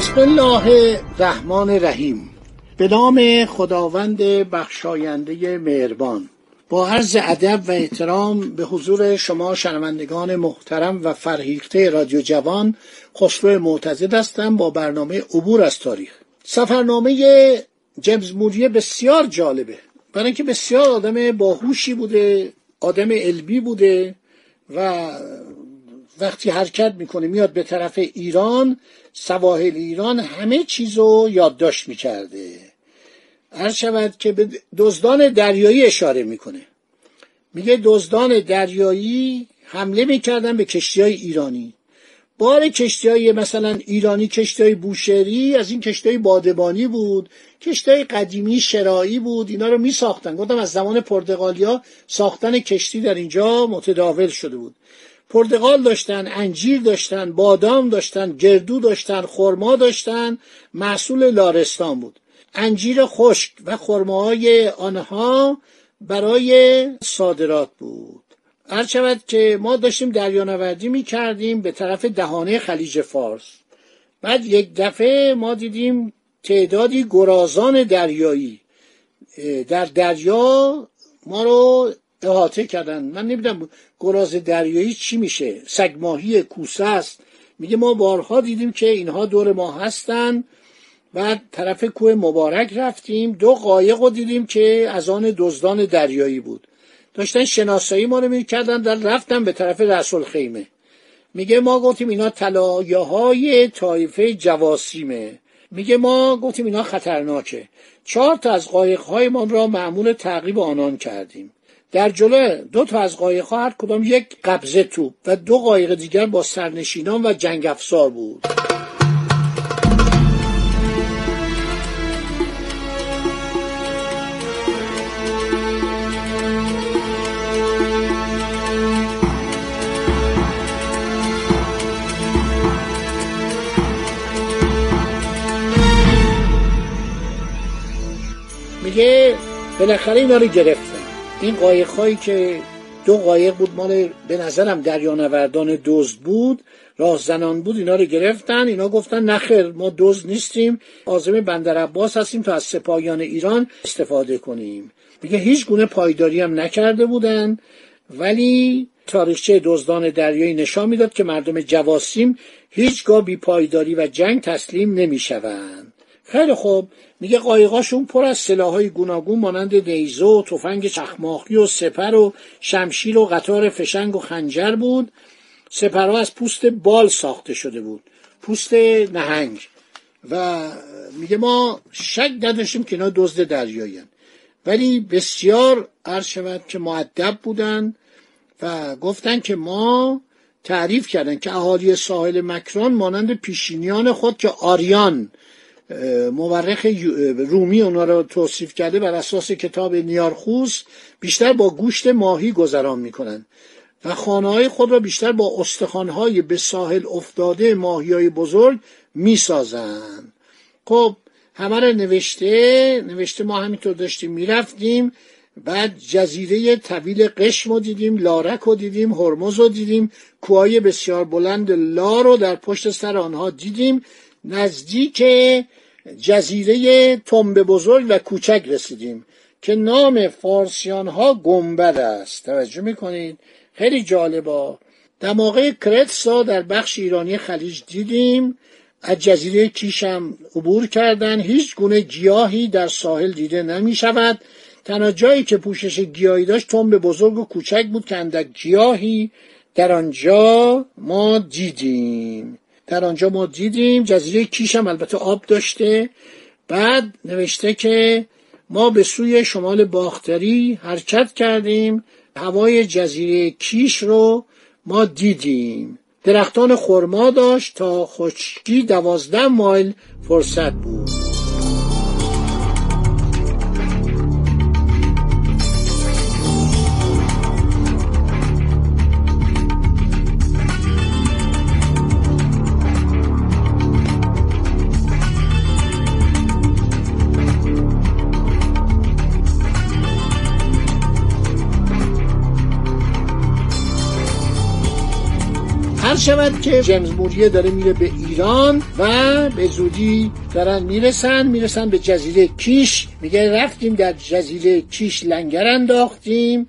بسم الله الرحمن الرحیم. به نام خداوند بخشاینده مهربان. با عرض ادب و احترام به حضور شما شنوندگان محترم و فرهیخته رادیو جوان خسرو معتزد هستم با برنامه عبور از تاریخ. سفرنامه جیمز موریه بسیار جالبه. برای اینکه بسیار آدم باهوشی بوده آدم علمی بوده و وقتی حرکت می‌کنه میاد به طرف ایران سواحل ایران همه چیز رو یادداشت می‌کرده. هر شود که به دزدان دریایی اشاره می‌کنه. میگه دزدان دریایی حمله می‌کردن به کشتی های ایرانی. بار کشتی های مثلا ایرانی کشتی های بوشهری از این کشتی های بادبانی بود کشتی های قدیمی شرایی بود اینا رو می ساختن گفتم از زمان پرتغالیا ساختن کشتی در اینجا متداول شده بود. پرتقال داشتن انجیر داشتن بادام داشتن گردو داشتن خرما داشتن محصول لارستان بود. انجیر خشک و خرماهای آنها برای صادرات بود. هر شود که ما داشتیم دریانوردی می کردیم به طرف دهانه خلیج فارس. بعد یک دفعه ما دیدیم تعدادی گرازان دریایی در دریا ما رو احاطه کردن. من نمی‌دونم گراز دریایی چی میشه. سگماهی کوسه است. میگه ما بارها دیدیم که اینها دور ما هستن. بعد طرف کوه مبارک رفتیم. دو قایق رو دیدیم که از آن دزدان دریایی بود. داشتن شناسایی ما رو می‌کردن در رفتن به طرف رسول خیمه. میگه ما گفتیم اینا طلایه های طایفه جواسیمه. میگه ما گفتیم اینا خطرناکه. چهار تا از قایق های ما را معمول تعقیب آنان کردیم. در جلو دو تا از قایقها هر کدام یک قبضه توپ و دو قایق دیگر با سرنشینان و جنگ افزار بود. میگه بالاخره اینا رو گرفتن این قایق هایی که دو قایق بود مال به نظرم دریانوردان دزد بود راه زنان بود اینا رو گرفتن اینا گفتن نخیر ما دزد نیستیم آزم بندر عباس هستیم تا از سپاهیان ایران استفاده کنیم. میگه هیچ گونه پایداری هم نکرده بودن ولی تاریخچه دزدان دریایی نشان می‌داد که مردم جواسیم هیچگاه بی پایداری و جنگ تسلیم نمی‌شوند. خیلی خوب. میگه قایقاشون پر از سلاحهای گوناگون مانند نیزه و تفنگ چخماقی و سپر و شمشیر و قطار فشنگ و خنجر بود. سپرها از پوست بال ساخته شده بود. پوست نهنگ. و میگه ما شک نداشتیم که اینا دزد دریایی ولی بسیار عرض شود که معدب بودن و گفتن که ما تعریف کردن که اهالی ساحل مکران مانند پیشینیان خود که آریان مورخ رومی اونا رو توصیف کرده بر اساس کتاب نیارخوس بیشتر با گوشت ماهی گذران می‌کنن و خانه های خود را بیشتر با استخوانهای به ساحل افتاده ماهی های بزرگ می‌سازن. خب همه رو نوشته نوشته ما همینطور داشتیم می‌رفتیم بعد جزیره طویل قشم رو دیدیم لارک رو دیدیم هرمز رو دیدیم کوهای بسیار بلند لا رو در پشت سر آنها دیدیم. نزدیک جزیره تنب بزرگ و کوچک رسیدیم که نام فارسیان ها گنبد است. توجه می‌کنید؟ خیلی جالبا دماغه کرتسا در بخش ایرانی خلیج دیدیم از جزیره کیشم عبور کردن. هیچ گونه گیاهی در ساحل دیده نمی شود تنها جایی که پوشش گیاهی داشت تنب بزرگ و کوچک بود که اندک گیاهی در آنجا ما دیدیم. در آنجا ما دیدیم جزیره کیش هم البته آب داشته. بعد نوشته که ما به سوی شمال باختری حرکت کردیم. هوای جزیره کیش رو ما دیدیم. درختان خرما داشت تا خشکی دوازده مایل فرصت بود. هر شود که جیمز موریه داره میره به ایران و به زودی دارن می‌رسن می‌رسن به جزیره کیش. میگه رفتیم در جزیره کیش لنگر انداختیم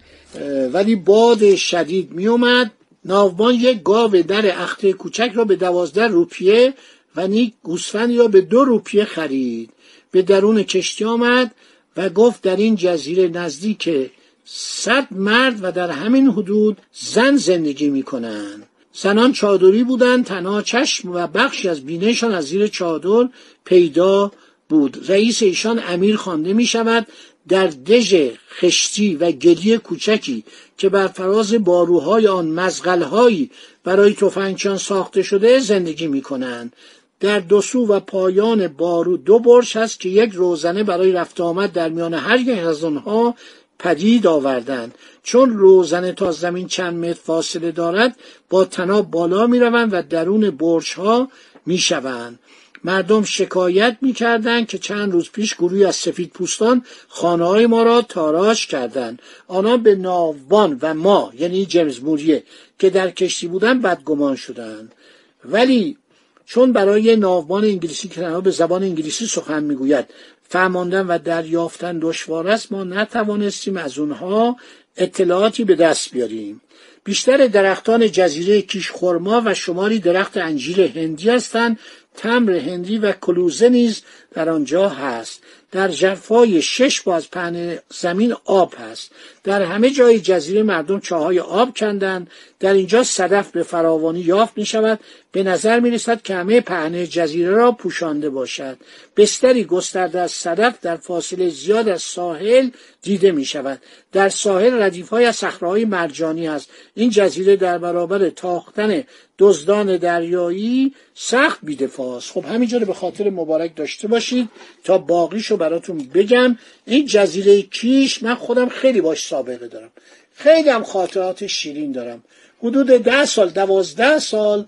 ولی باد شدید میومد ناوبان یک گاو در اخته کوچک را به دوازده روپیه و نیک گوسفندی را به دو روپیه خرید. به درون کشتی آمد و گفت در این جزیره نزدیک صد مرد و در همین حدود زن زندگی می‌کنند. زنان چادری بودند تنها چشم و بخشی از بینشان از زیر چادر پیدا بود. رئیس ایشان امیر خوانده می شود در دژ خشتی و گلی کوچکی که بر فراز باروهای آن مزغلهایی برای تفنگچان ساخته شده زندگی می کنند در دو سو و پایان بارو دو برش هست که یک روزنه برای رفت آمد در میان هر یک از آنها پدید آوردند چون روزنه تا زمین چند متر فاصله دارد با تناب بالا می روند و درون برج ها می شوند. مردم شکایت می کردند که چند روز پیش گروهی از سفید پوستان خانه های ما را تاراش کردند. آنها به ناوبان و ما یعنی جیمز موریه که در کشتی بودن بدگمان شدند. ولی چون برای ناوبان انگلیسی که به زبان انگلیسی سخن می‌گوید فهماندن و دریافتن دشوار است ما نتوانستیم از اونها اطلاعاتی به دست بیاریم. بیشتر درختان جزیره کیش خرما و شماری درخت انجیل هندی هستند تمر هندی و کلوزه نیز در آنجا هست. در جفای شش باز پهن زمین آب هست. در همه جای جزیره مردم چاهای آب کندند. در اینجا صدف به فراوانی یافت می شود به نظر می رسد که همه پهنه جزیره را پوشانده باشد. بستری گسترده از صدف در فاصله زیاد از ساحل دیده می شود در ساحل ردیف های از مرجانی است این جزیره در برابر تاختن دزدان دریایی سخت بیدفاع است خب همینجا به خاطر مبارک داشته باشید تا باقیشو براتون بگم. این جزیره کیش من خودم خیلی باش سابقه دارم. خیلی هم خاطرات شیرین دارم. حدود ده سال دوازده سال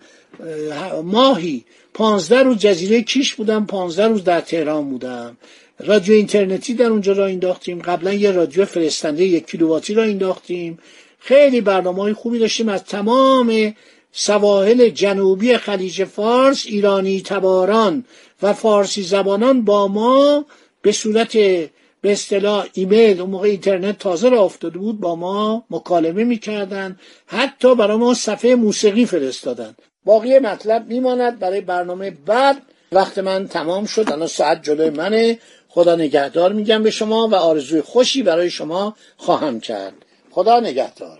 ماهی پانزده روز جزیره کیش بودم پانزده روز در تهران بودم. رادیو اینترنتی در اونجا را انداختیم. قبلا یه رادیو فرستنده یک کیلوواتی را انداختیم. خیلی برنامه های خوبی داشتیم. از تمام سواحل جنوبی خلیج فارس ایرانی تباران و فارسی زبانان با ما به صورت به اصطلاح ایمیل اون موقع اینترنت تازه را افتاده بود با ما مکالمه می‌کردن حتی برای ما صفحه موسیقی فرستادن. باقی مطلب میماند برای برنامه بعد. وقت من تمام شد. الان ساعت جلوی منه. خدا نگهدار میگم به شما و آرزوی خوشی برای شما خواهم کرد. خدا نگهدار.